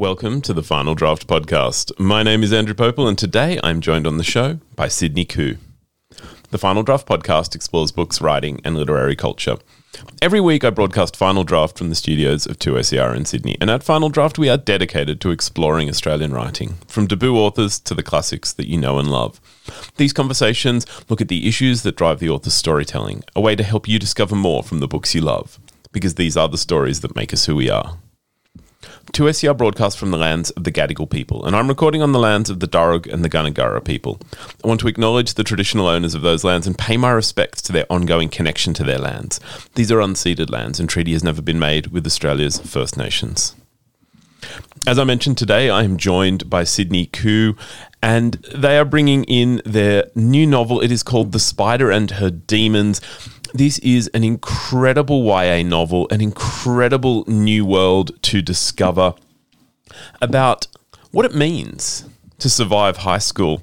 Welcome to the Final Draft podcast. My name is Andrew Pople, and today I'm joined on the show by Sydney Khoo. The Final Draft podcast explores books, writing, and literary culture. Every week, I broadcast Final Draft from the studios of 2SER in Sydney, and at Final Draft, we are dedicated to exploring Australian writing, from debut authors to the classics that you know and love. These conversations look at the issues that drive the author's storytelling, a way to help you discover more from the books you love, because these are the stories that make us who we are. 2SER broadcasts from the lands of the Gadigal people, and I'm recording on the lands of the Darug and the Gundungurra people. I want to acknowledge the traditional owners of those lands and pay my respects to their ongoing connection to their lands. These are unceded lands, and treaty has never been made with Australia's First Nations. As I mentioned today, I am joined by Sydney Khoo, and they are bringing in their new novel. It is called The Spider and Her Demons. This is an incredible YA novel, an incredible new world to discover about what it means to survive high school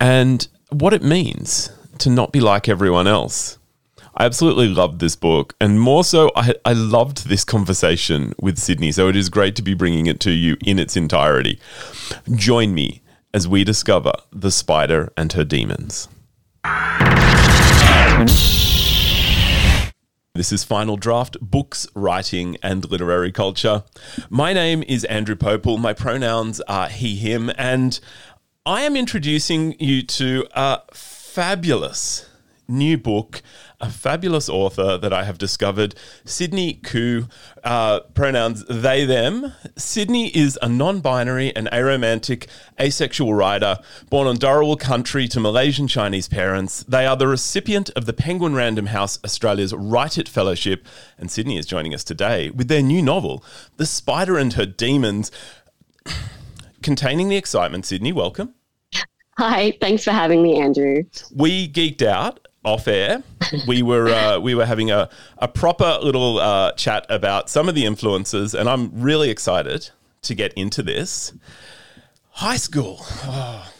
and what it means to not be like everyone else. I absolutely loved this book, and more so, I, I loved this conversation with Sydney. So it is great to be bringing it to you in its entirety. Join me as we discover the spider and her demons. This is Final Draft Books, Writing, and Literary Culture. My name is Andrew Pople. My pronouns are he, him, and I am introducing you to a fabulous new book a fabulous author that I have discovered, Sydney Khoo, uh, pronouns they, them. Sydney is a non binary and aromantic asexual writer born on Dharawal country to Malaysian Chinese parents. They are the recipient of the Penguin Random House Australia's Write It Fellowship, and Sydney is joining us today with their new novel, The Spider and Her Demons. Containing the excitement, Sydney, welcome. Hi, thanks for having me, Andrew. We geeked out off air, we were uh, we were having a, a proper little uh, chat about some of the influences, and I'm really excited to get into this. High school, oh,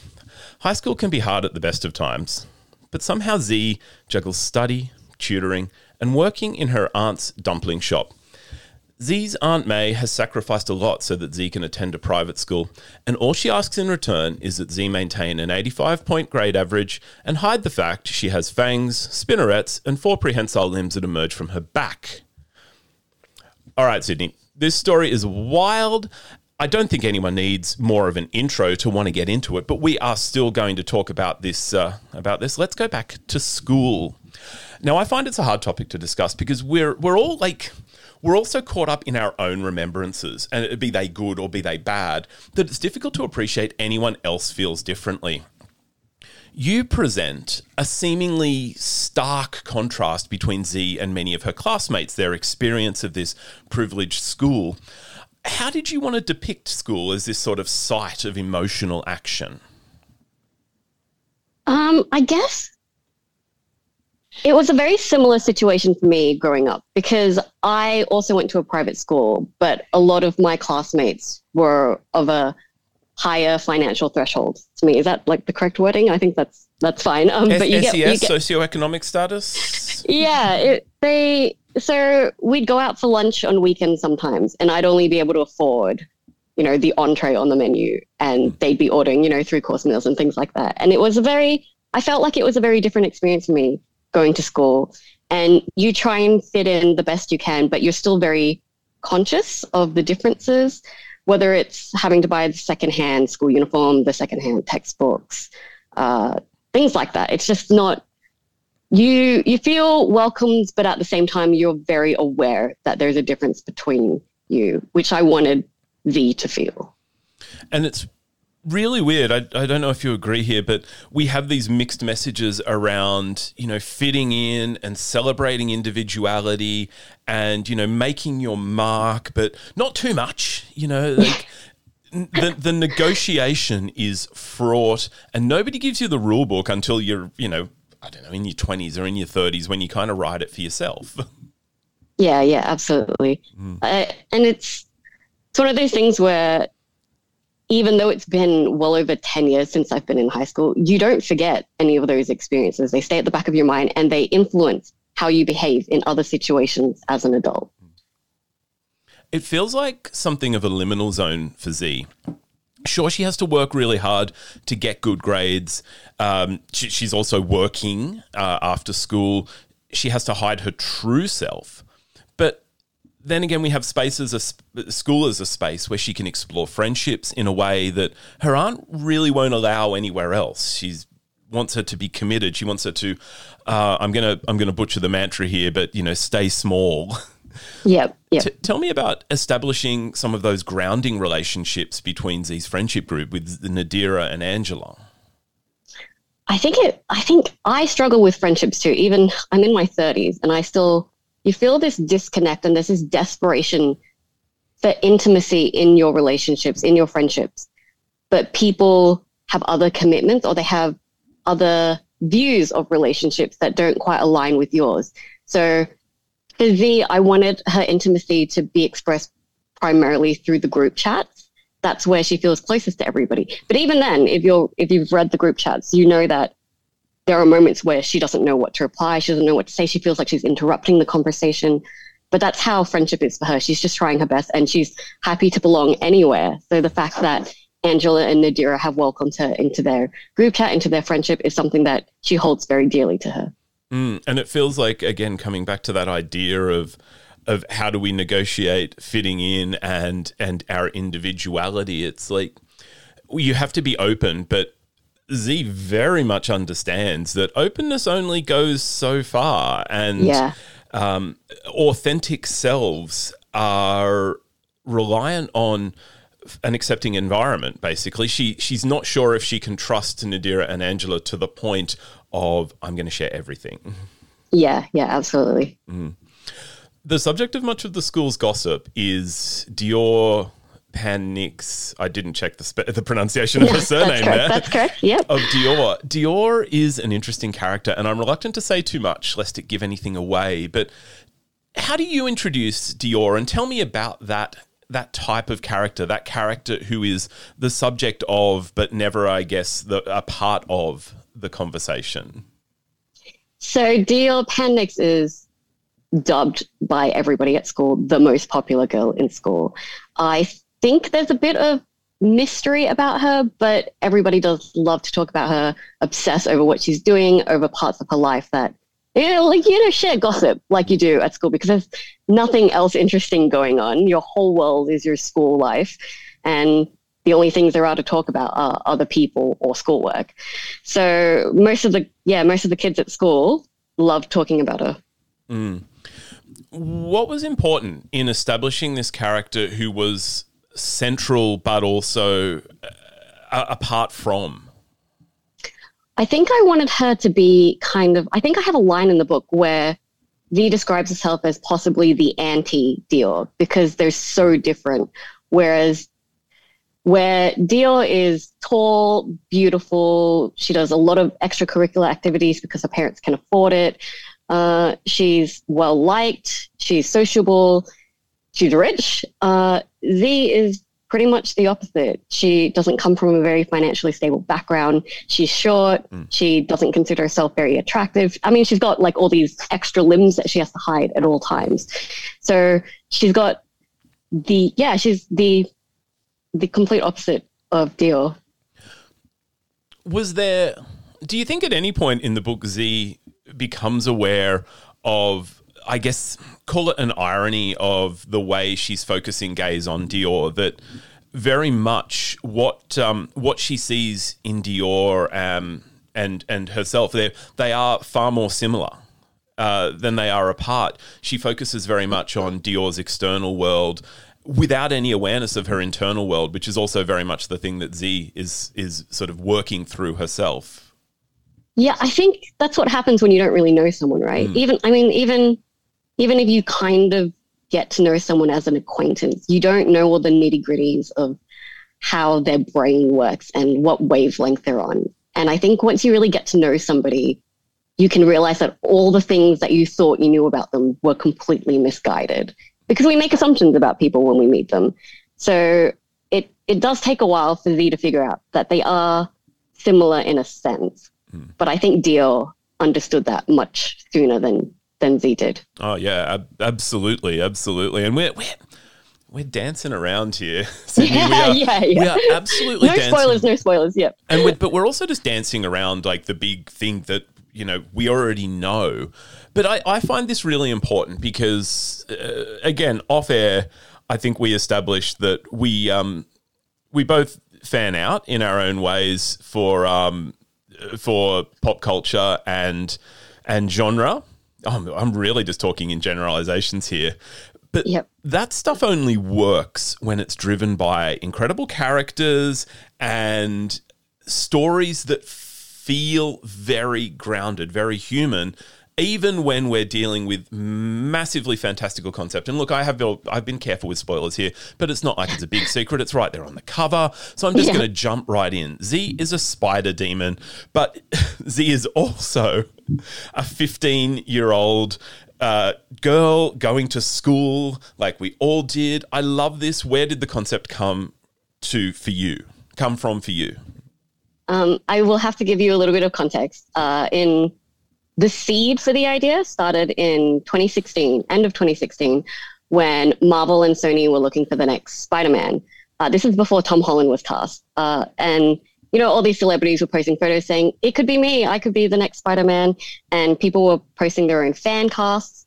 high school can be hard at the best of times, but somehow Zhi juggles study, tutoring, and working in her aunt's dumpling shop. Zhi's Aunt Mei has sacrificed a lot so that Zhi can attend a private school, and all she asks in return is that Zhi maintain an 85 point grade average and hide the fact she has fangs, spinnerets, and four prehensile limbs that emerge from her back. All right, Sydney, this story is wild. I don't think anyone needs more of an intro to want to get into it, but we are still going to talk about this. Uh, about this, let's go back to school. Now, I find it's a hard topic to discuss because we're we're all like we're also caught up in our own remembrances, and be they good or be they bad, that it's difficult to appreciate anyone else feels differently. You present a seemingly stark contrast between Zhi and many of her classmates, their experience of this privileged school. How did you want to depict school as this sort of site of emotional action? Um, I guess it was a very similar situation for me growing up because I also went to a private school, but a lot of my classmates were of a higher financial threshold to me. Is that like the correct wording? I think that's that's fine. Um, S- but you SES, get, you get socioeconomic status. yeah, it, they so we'd go out for lunch on weekends sometimes, and I'd only be able to afford, you know, the entree on the menu, and they'd be ordering, you know, three course meals and things like that. And it was a very, I felt like it was a very different experience for me going to school and you try and fit in the best you can, but you're still very conscious of the differences, whether it's having to buy the secondhand school uniform, the secondhand textbooks, uh, things like that. It's just not you you feel welcomed, but at the same time you're very aware that there's a difference between you, which I wanted Zhi to feel. And it's really weird. I, I don't know if you agree here, but we have these mixed messages around, you know, fitting in and celebrating individuality and, you know, making your mark, but not too much, you know, like. the, the negotiation is fraught and nobody gives you the rule book until you're you know i don't know in your 20s or in your 30s when you kind of write it for yourself yeah yeah absolutely mm. uh, and it's it's one of those things where even though it's been well over 10 years since I've been in high school, you don't forget any of those experiences. They stay at the back of your mind and they influence how you behave in other situations as an adult. It feels like something of a liminal zone for Zhi. Sure, she has to work really hard to get good grades. Um, she, she's also working uh, after school. She has to hide her true self. But then again, we have space as a sp- school as a space where she can explore friendships in a way that her aunt really won't allow anywhere else. She wants her to be committed. She wants her to. Uh, I'm gonna I'm gonna butcher the mantra here, but you know, stay small. Yep. Yep. T- tell me about establishing some of those grounding relationships between Zhi's friendship group with Nadira and Angela. I think it. I think I struggle with friendships too. Even I'm in my 30s, and I still you feel this disconnect and there's this desperation for intimacy in your relationships, in your friendships, but people have other commitments or they have other views of relationships that don't quite align with yours. So for Zhi, I wanted her intimacy to be expressed primarily through the group chats. That's where she feels closest to everybody. But even then, if you're if you've read the group chats, you know that there are moments where she doesn't know what to reply, she doesn't know what to say, she feels like she's interrupting the conversation. But that's how friendship is for her. She's just trying her best and she's happy to belong anywhere. So the fact that Angela and Nadira have welcomed her into their group chat, into their friendship, is something that she holds very dearly to her. Mm, and it feels like again coming back to that idea of of how do we negotiate fitting in and and our individuality. It's like you have to be open, but Zhi very much understands that openness only goes so far, and Yeah. um, authentic selves are reliant on an accepting environment. Basically, she she's not sure if she can trust Nadira and Angela to the point of I'm going to share everything. Yeah, yeah, absolutely. The subject of much of the school's gossip is Dior Panix. I didn't check the spe- the pronunciation of her surname That's correct. there. That's correct. Yep. of Dior. Dior is an interesting character, and I'm reluctant to say too much lest it give anything away. But how do you introduce Dior, and tell me about that that type of character, that character who is the subject of, but never, I guess, the a part of the conversation. So Dior Pandix is dubbed by everybody at school the most popular girl in school. I think there's a bit of mystery about her, but everybody does love to talk about her, obsess over what she's doing, over parts of her life that you know, like you know, share gossip like you do at school because there's nothing else interesting going on. Your whole world is your school life, and the only things there are to talk about are other people or schoolwork. So most of the yeah, most of the kids at school love talking about her. Mm. What was important in establishing this character who was central, but also uh, apart from? I think I wanted her to be kind of. I think I have a line in the book where Zhi describes herself as possibly the anti Dior because they're so different. Whereas where Dior is tall, beautiful, she does a lot of extracurricular activities because her parents can afford it. Uh, she's well liked, she's sociable, she's rich. Uh, Zhi is pretty much the opposite. She doesn't come from a very financially stable background. She's short. Hmm. She doesn't consider herself very attractive. I mean, she's got like all these extra limbs that she has to hide at all times. So she's got the yeah, she's the the complete opposite of Dior. was there do you think at any point in the book zhi becomes aware of i guess call it an irony of the way she's focusing gaze on dior that very much what um, what she sees in dior um, and and herself they they are far more similar uh, than they are apart. She focuses very much on Dior's external world without any awareness of her internal world, which is also very much the thing that Zhi is is sort of working through herself. Yeah, I think that's what happens when you don't really know someone, right? Even I mean, even even if you kind of get to know someone as an acquaintance, you don't know all the nitty gritties of how their brain works and what wavelength they're on. And I think once you really get to know somebody, you can realize that all the things that you thought you knew about them were completely misguided because we make assumptions about people when we meet them. So it it does take a while for Zhi to figure out that they are similar in a sense. Hmm. But I think Dior understood that much sooner than than Zhi did. Oh yeah, ab- absolutely, absolutely. And we're, we're we're dancing around here. Sydney. Yeah, we are, yeah, yeah. We are absolutely no dancing. spoilers, no spoilers. Yep. And we're, but we're also just dancing around like the big thing that you know we already know. But I, I find this really important because uh, again, off air, I think we established that we um we both fan out in our own ways for um for pop culture and and genre. I'm, I'm really just talking in generalizations here. But yep. that stuff only works when it's driven by incredible characters and stories that feel very grounded, very human, even when we're dealing with massively fantastical concept. And look, I have I've been careful with spoilers here, but it's not like it's a big secret. It's right there on the cover. So I'm just yeah. going to jump right in. Zhi is a spider demon, but Zhi is also a 15 year old uh, girl going to school like we all did. I love this. Where did the concept come to for you? Come from for you? Um, I will have to give you a little bit of context. Uh, in the seed for the idea started in 2016, end of 2016, when Marvel and Sony were looking for the next Spider-Man. Uh, this is before Tom Holland was cast, uh, and you know all these celebrities were posting photos saying it could be me, I could be the next Spider-Man, and people were posting their own fan casts.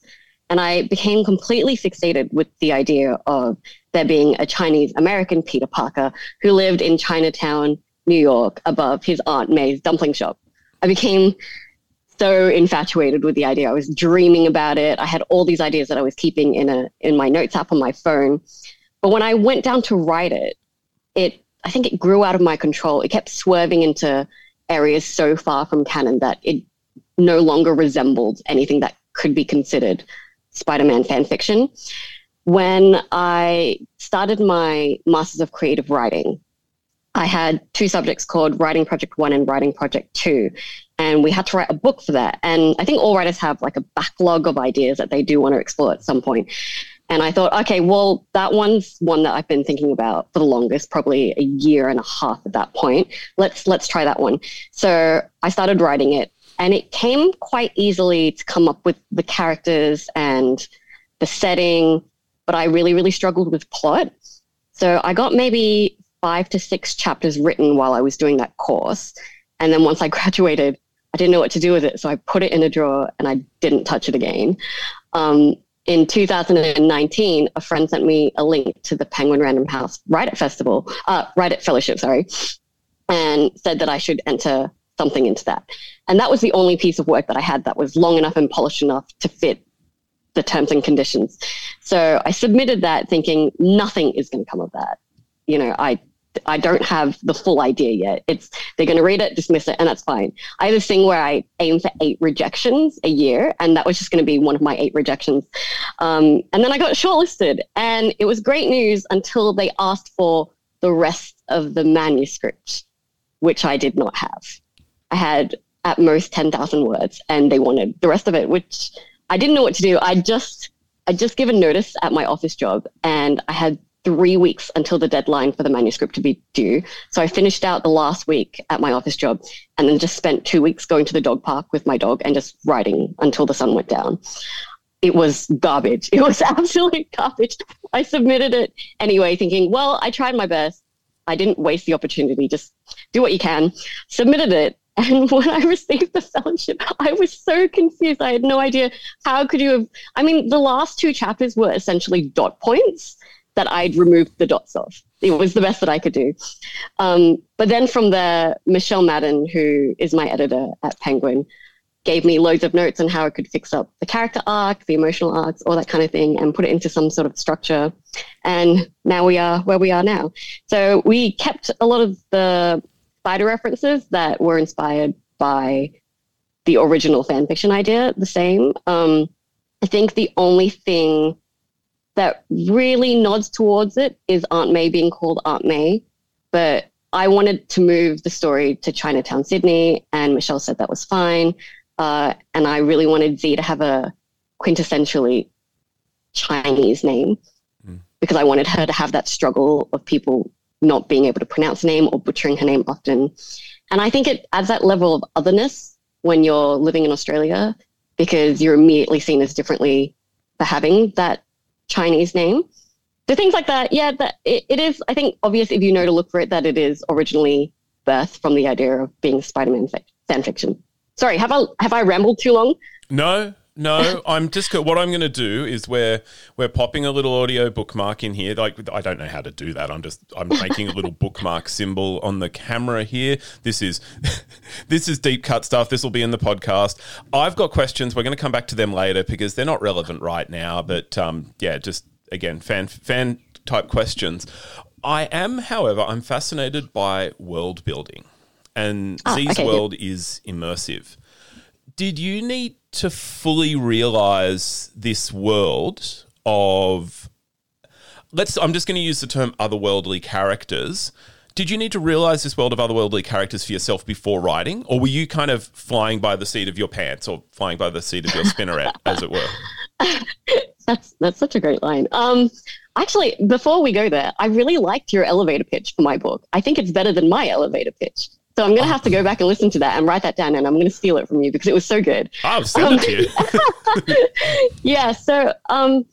And I became completely fixated with the idea of there being a Chinese American Peter Parker who lived in Chinatown, New York, above his Aunt May's dumpling shop. I became so infatuated with the idea. I was dreaming about it. I had all these ideas that I was keeping in a in my notes app on my phone. But when I went down to write it, it I think it grew out of my control. It kept swerving into areas so far from canon that it no longer resembled anything that could be considered Spider-Man fan fiction. When I started my Masters of Creative Writing, I had two subjects called Writing Project One and Writing Project Two. And we had to write a book for that. And I think all writers have like a backlog of ideas that they do want to explore at some point. And I thought, okay, well, that one's one that I've been thinking about for the longest, probably a year and a half at that point. Let's let's try that one. So I started writing it, and it came quite easily to come up with the characters and the setting, but I really, really struggled with plot. So I got maybe five to six chapters written while I was doing that course. And then once I graduated, I didn't know what to do with it. So I put it in a drawer and I didn't touch it again. Um, in 2019, a friend sent me a link to the Penguin Random House Write It Festival, uh, Write It Fellowship, sorry, and said that I should enter something into that. And that was the only piece of work that I had that was long enough and polished enough to fit the terms and conditions. So I submitted that thinking nothing is going to come of that. You know, I I don't have the full idea yet. It's they're going to read it, dismiss it, and that's fine. I have this thing where I aim for eight rejections a year, and that was just going to be one of my eight rejections. Um, and then I got shortlisted, and it was great news until they asked for the rest of the manuscript, which I did not have. I had at most ten thousand words, and they wanted the rest of it, which I didn't know what to do. I just I just given notice at my office job, and I had three weeks until the deadline for the manuscript to be due. So I finished out the last week at my office job and then just spent two weeks going to the dog park with my dog and just writing until the sun went down. It was garbage. It was absolute garbage. I submitted it anyway, thinking, well, I tried my best. I didn't waste the opportunity. Just do what you can. Submitted it. And when I received the fellowship, I was so confused. I had no idea how could you have. I mean, the last two chapters were essentially dot points that I'd removed the dots of. It was the best that I could do. Um, but then from there, Michelle Madden, who is my editor at Penguin, gave me loads of notes on how I could fix up the character arc, the emotional arcs, all that kind of thing, and put it into some sort of structure. And now we are where we are now. So we kept a lot of the spider references that were inspired by the original fan fiction idea the same. Um, I think the only thing that really nods towards it is Aunt May being called Aunt May. But I wanted to move the story to Chinatown, Sydney, and Michelle said that was fine. Uh, and I really wanted Zhi to have a quintessentially Chinese name mm. because I wanted her to have that struggle of people not being able to pronounce the name or butchering her name often. And I think it adds that level of otherness when you're living in Australia because you're immediately seen as differently for having that Chinese name. so things like that. Yeah, that it, it is. I think obvious if you know to look for it that it is originally birthed from the idea of being Spider-Man fan fiction. Sorry, have I have I rambled too long? No, no, I'm just what I'm going to do is we're we're popping a little audio bookmark in here. Like I don't know how to do that. I'm just I'm making a little bookmark symbol on the camera here. This is this is deep cut stuff. This will be in the podcast. I've got questions. We're going to come back to them later because they're not relevant right now. But um, yeah, just again fan fan type questions. I am, however, I'm fascinated by world building, and Ah, Zhi's okay, world is immersive. Did you need to fully realize this world of let's I'm just going to use the term otherworldly characters. Did you need to realize this world of otherworldly characters for yourself before writing or were you kind of flying by the seat of your pants or flying by the seat of your spinneret as it were? That's that's such a great line. Um, actually, before we go there, I really liked your elevator pitch for my book. I think it's better than my elevator pitch. So I'm going to have to go back and listen to that and write that down, and I'm going to steal it from you because it was so good. I'll send it to you. yeah. So um,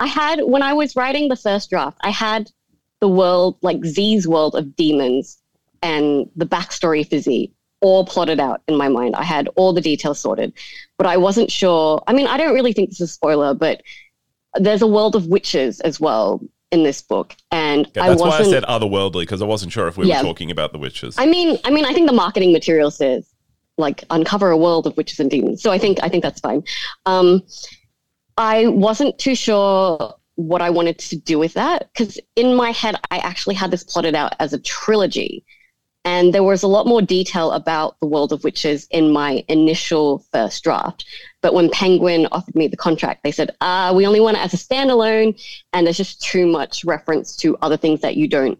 I had when I was writing the first draft, I had the world like Zhi's world of demons and the backstory for Zhi all plotted out in my mind. I had all the details sorted, but I wasn't sure. I mean, I don't really think this is a spoiler, but there's a world of witches as well in this book, and I that's why I said otherworldly because I wasn't sure if we Yeah. were talking about the witches. I mean, I mean, I think the marketing material says like uncover a world of witches and demons. So I think I think that's fine. Um, I wasn't too sure what I wanted to do with that because in my head I actually had this plotted out as a trilogy, and there was a lot more detail about the world of witches in my initial first draft. But when Penguin offered me the contract, they said, uh, we only want it as a standalone, and there's just too much reference to other things that you don't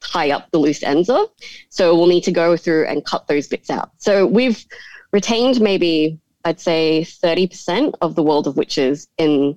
tie up the loose ends of. So we'll need to go through and cut those bits out. So we've retained maybe, I'd say, 30% of the world of witches in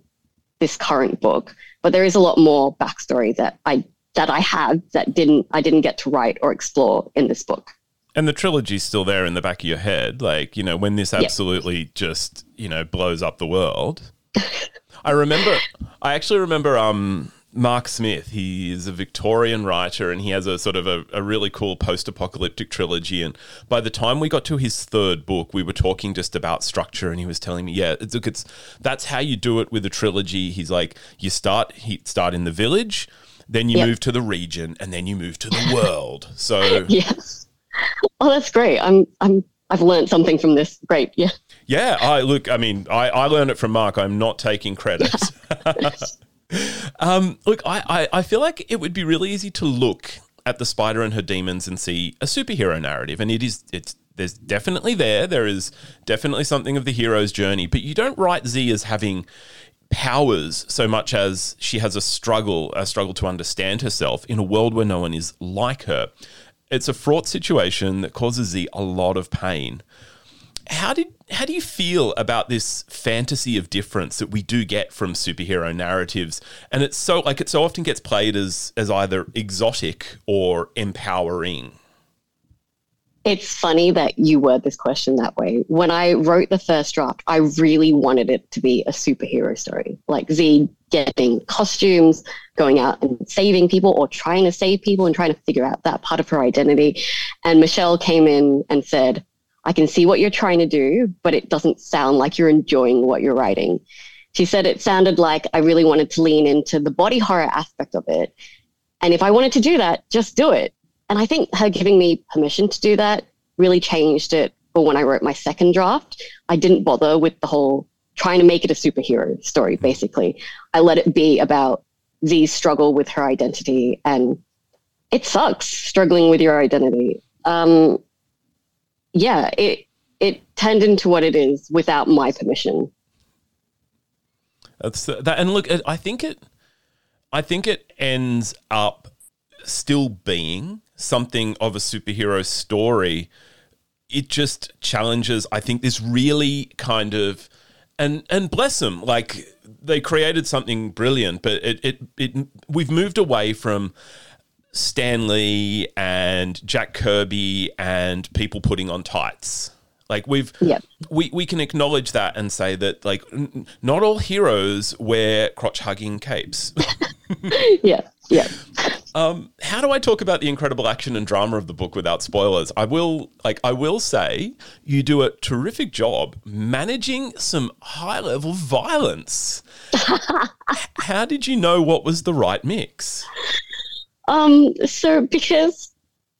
this current book, but there is a lot more backstory that I that I had that didn't I didn't get to write or explore in this book. And the trilogy's still there in the back of your head. Like, you know, when this absolutely just, you know, blows up the world. I remember, I actually remember um, Mark Smith. He is a Victorian writer and he has a sort of a, a really cool post apocalyptic trilogy. And by the time we got to his third book, we were talking just about structure and he was telling me, yeah, it's, look, it's that's how you do it with a trilogy. He's like, you start, he start in the village. Then you Yep. move to the region, and then you move to the world. So Yes. Oh, that's great. I'm I'm I've learned something from this. Great. Yeah. Yeah, I look. I mean, I, I learned it from Mark. I'm not taking credit. um, look, I, I I feel like it would be really easy to look at the spider and her demons and see a superhero narrative, and it is it's there's definitely there. There is definitely something of the hero's journey, but you don't write Zhi as having powers so much as she has a struggle, a struggle to understand herself in a world where no one is like her. It's a fraught situation that causes Zhi a lot of pain. How did how do you feel about this fantasy of difference that we do get from superhero narratives? And it's so like it so often gets played as as either exotic or empowering It's funny that you word this question that way. When I wrote the first draft, I really wanted it to be a superhero story, like Zhi getting costumes, going out and saving people or trying to save people and trying to figure out that part of her identity. And Michelle came in and said, I can see what you're trying to do, but it doesn't sound like you're enjoying what you're writing. She said it sounded like I really wanted to lean into the body horror aspect of it. And if I wanted to do that, just do it. And I think her giving me permission to do that really changed it for when I wrote my second draft. I didn't bother with the whole trying to make it a superhero story, basically. I let it be about Zhi's struggle with her identity. And it sucks struggling with your identity. Um, yeah, it, it turned into what it is without my permission. That's that and look I think it I think it ends up still being something of a superhero story it just challenges i think this really kind of and and bless them like they created something brilliant but it it, it we've moved away from Stan Lee and Jack Kirby and people putting on tights like we've Yep. we we can acknowledge that and say that like n- not all heroes wear crotch hugging capes yeah, yeah. Um, how do I talk about the incredible action and drama of the book without spoilers? I will, like, I will say you do a terrific job managing some high level violence. how did you know what was the right mix? Um, so because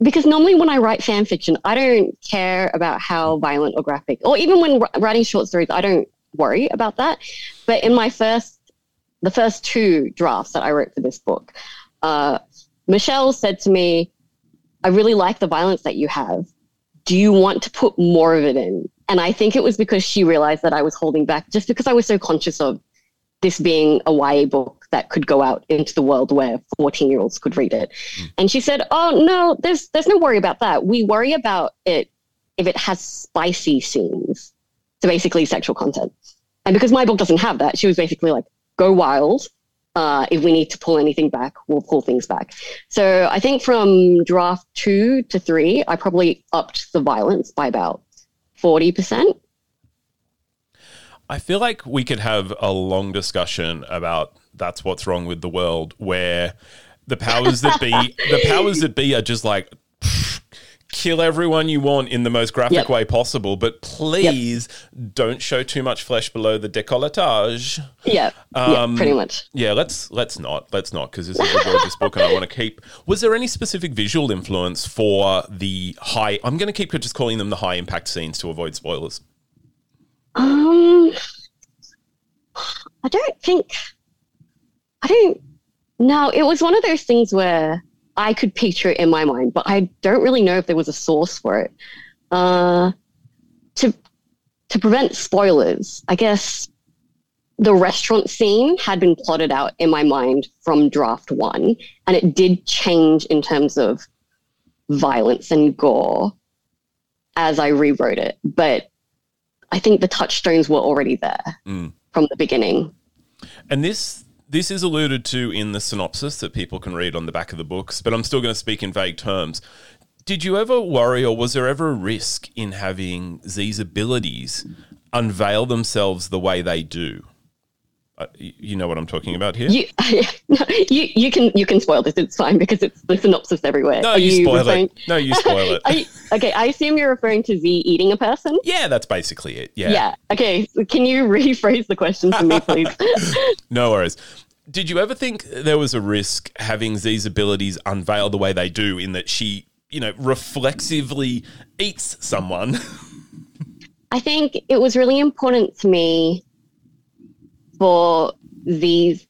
because normally when I write fan fiction, I don't care about how violent or graphic, or even when writing short stories, I don't worry about that. But in my first, the first two drafts that I wrote for this book, uh, Michelle said to me, I really like the violence that you have. Do you want to put more of it in? And I think it was because she realized that I was holding back just because I was so conscious of this being a YA book that could go out into the world where 14 year olds could read it. Mm. And she said, Oh, no, there's, there's no worry about that. We worry about it if it has spicy scenes. So basically, sexual content. And because my book doesn't have that, she was basically like, Go wild, uh, if we need to pull anything back, we'll pull things back. So I think from draft two to three, I probably upped the violence by about 40%. I feel like we could have a long discussion about that's what's wrong with the world where the powers that be the powers that be are just like kill everyone you want in the most graphic yep. way possible, but please yep. don't show too much flesh below the décolletage. Yeah, um, yeah, pretty much. Yeah, let's let's not let's not because this is a gorgeous book and I want to keep. Was there any specific visual influence for the high? I'm going to keep just calling them the high impact scenes to avoid spoilers. Um, I don't think. I don't. No, it was one of those things where I could picture it in my mind, but I don't really know if there was a source for it. Uh, to to prevent spoilers, I guess the restaurant scene had been plotted out in my mind from draft one, and it did change in terms of violence and gore as I rewrote it. But I think the touchstones were already there mm. from the beginning. And this this is alluded to in the synopsis that people can read on the back of the books, but I'm still going to speak in vague terms. Did you ever worry, or was there ever a risk in having these abilities unveil themselves the way they do? Uh, you know what I'm talking about here. You, you, you can you can spoil this. It's fine because it's the synopsis everywhere. No, you, you, spoil referring, it. No, you spoil it. you, okay, I assume you're referring to Zhi eating a person. Yeah, that's basically it. Yeah. Yeah. Okay. So can you rephrase the question for me, please? no worries. Did you ever think there was a risk having Zhi's abilities unveil the way they do, in that she, you know, reflexively eats someone? I think it was really important to me for these,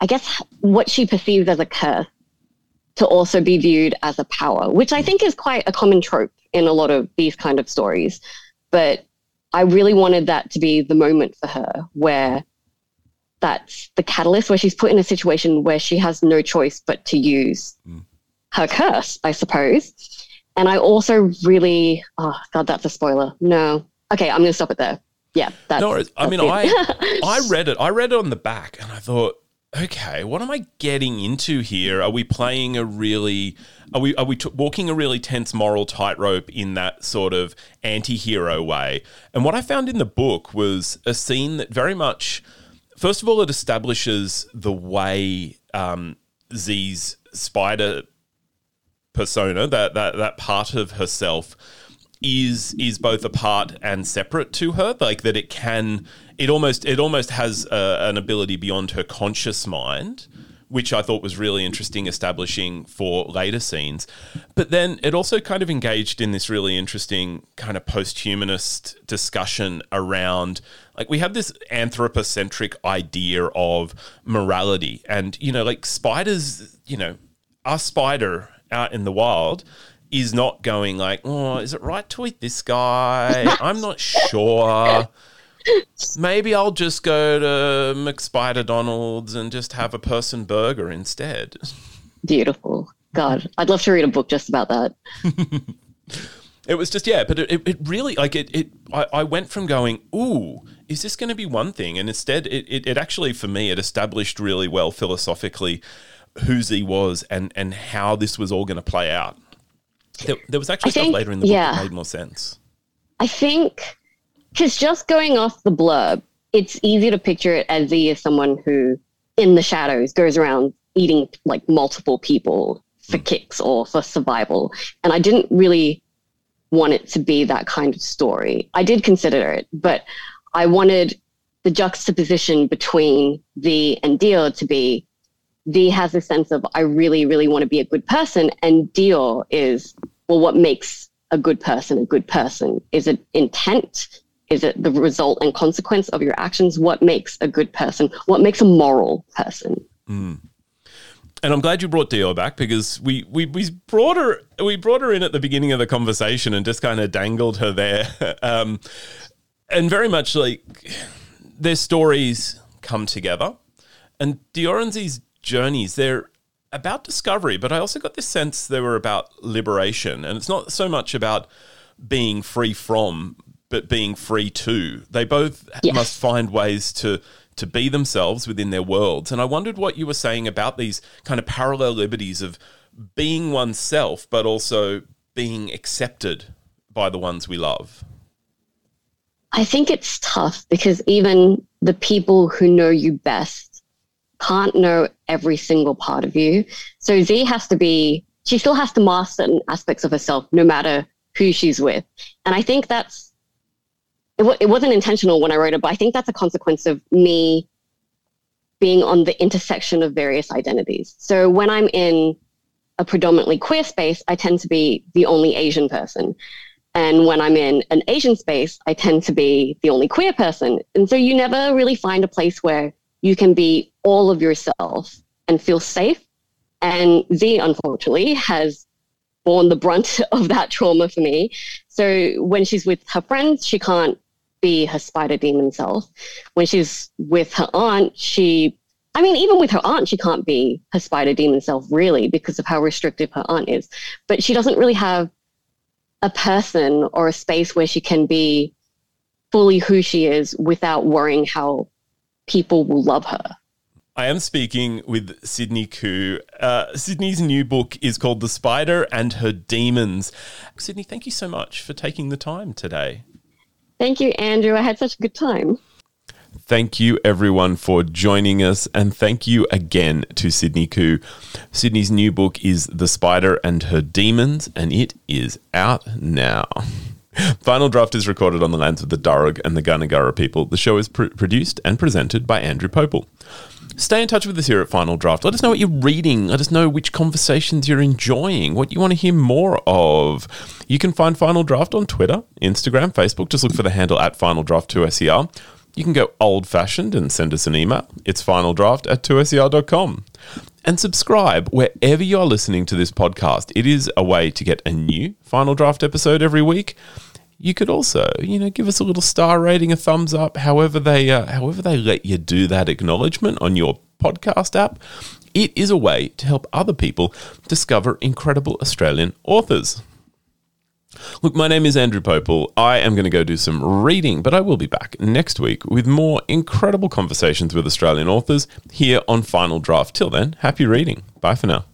I guess, what she perceives as a curse to also be viewed as a power, which I think is quite a common trope in a lot of these kind of stories. But I really wanted that to be the moment for her where that's the catalyst, where she's put in a situation where she has no choice but to use mm. her curse, I suppose. And I also really, oh God, that's a spoiler. No. Okay, I'm going to stop it there yeah, that's, no, that's I mean, I I read it. I read it on the back, and I thought, okay, what am I getting into here? Are we playing a really are we are we t- walking a really tense moral tightrope in that sort of anti-hero way? And what I found in the book was a scene that very much first of all it establishes the way um, Zhi's spider persona that that that part of herself is is both apart and separate to her like that it can it almost it almost has an ability beyond her conscious mind which I thought was really interesting establishing for later scenes. But then it also kind of engaged in this really interesting kind of post humanist discussion around like we have this anthropocentric idea of morality. And, you know, like spiders, you know, a spider out in the wild is not going like, oh, is it right to eat this guy? I'm not sure. Maybe I'll just go to McSpider Donald's and just have a person burger instead. Beautiful. God, I'd love to read a book just about that. it was just yeah, but it, it really like it. It I, I went from going, ooh, is this going to be one thing, and instead it, it it actually for me it established really well philosophically who Zhi was and and how this was all going to play out. There, there was actually I stuff think, later in the book yeah, that made more sense. I think because just going off the blurb, it's easy to picture it as Zhi is someone who, in the shadows, goes around eating like multiple people for hmm. kicks or for survival. And I didn't really want it to be that kind of story. I did consider it, but I wanted the juxtaposition between Zhi and Dior to be Zhi has a sense of I really, really want to be a good person, and Dior is well, what makes a good person a good person? Is it intent? Is it the result and consequence of your actions? What makes a good person? What makes a moral person? Mm. And I'm glad you brought Dior back because we, we we brought her we brought her in at the beginning of the conversation and just kind of dangled her there, um, and very much like their stories come together, and Diorenzi's journeys they're about discovery, but I also got this sense they were about liberation, and it's not so much about being free from, but being free to. They both yes. must find ways to to be themselves within their worlds. And I wondered what you were saying about these kind of parallel liberties of being oneself, but also being accepted by the ones we love. I think it's tough because even the people who know you best can't know every single part of you. So Zhi has to be, she still has to master certain aspects of herself no matter who she's with. And I think that's it, w- it wasn't intentional when I wrote it, but I think that's a consequence of me being on the intersection of various identities. So when I'm in a predominantly queer space, I tend to be the only Asian person. And when I'm in an Asian space, I tend to be the only queer person. And so you never really find a place where you can be all of yourself and feel safe. And Zhi, unfortunately, has borne the brunt of that trauma for me. So when she's with her friends, she can't be her spider demon self. When she's with her aunt, she, I mean, even with her aunt, she can't be her spider demon self really because of how restrictive her aunt is. But she doesn't really have a person or a space where she can be fully who she is without worrying how people will love her. I am speaking with Sydney Khoo. Uh, Sydney's new book is called The Spider and Her Demons. Sydney, thank you so much for taking the time today. Thank you, Andrew. I had such a good time. Thank you, everyone, for joining us. And thank you again to Sydney Khoo. Sydney's new book is The Spider and Her Demons, and it is out now. Final Draft is recorded on the lands of the Darug and the Gundungurra people. The show is pr- produced and presented by Andrew Pople. Stay in touch with us here at Final Draft. Let us know what you're reading. Let us know which conversations you're enjoying, what you want to hear more of. You can find Final Draft on Twitter, Instagram, Facebook. Just look for the handle at Final Draft 2SER. You can go old fashioned and send us an email. It's finaldraft at 2ser.com. And subscribe wherever you're listening to this podcast. It is a way to get a new Final Draft episode every week you could also, you know, give us a little star rating, a thumbs up, however they, uh, however they let you do that acknowledgement on your podcast app. It is a way to help other people discover incredible Australian authors. Look, my name is Andrew Pople. I am going to go do some reading, but I will be back next week with more incredible conversations with Australian authors here on Final Draft. Till then, happy reading. Bye for now.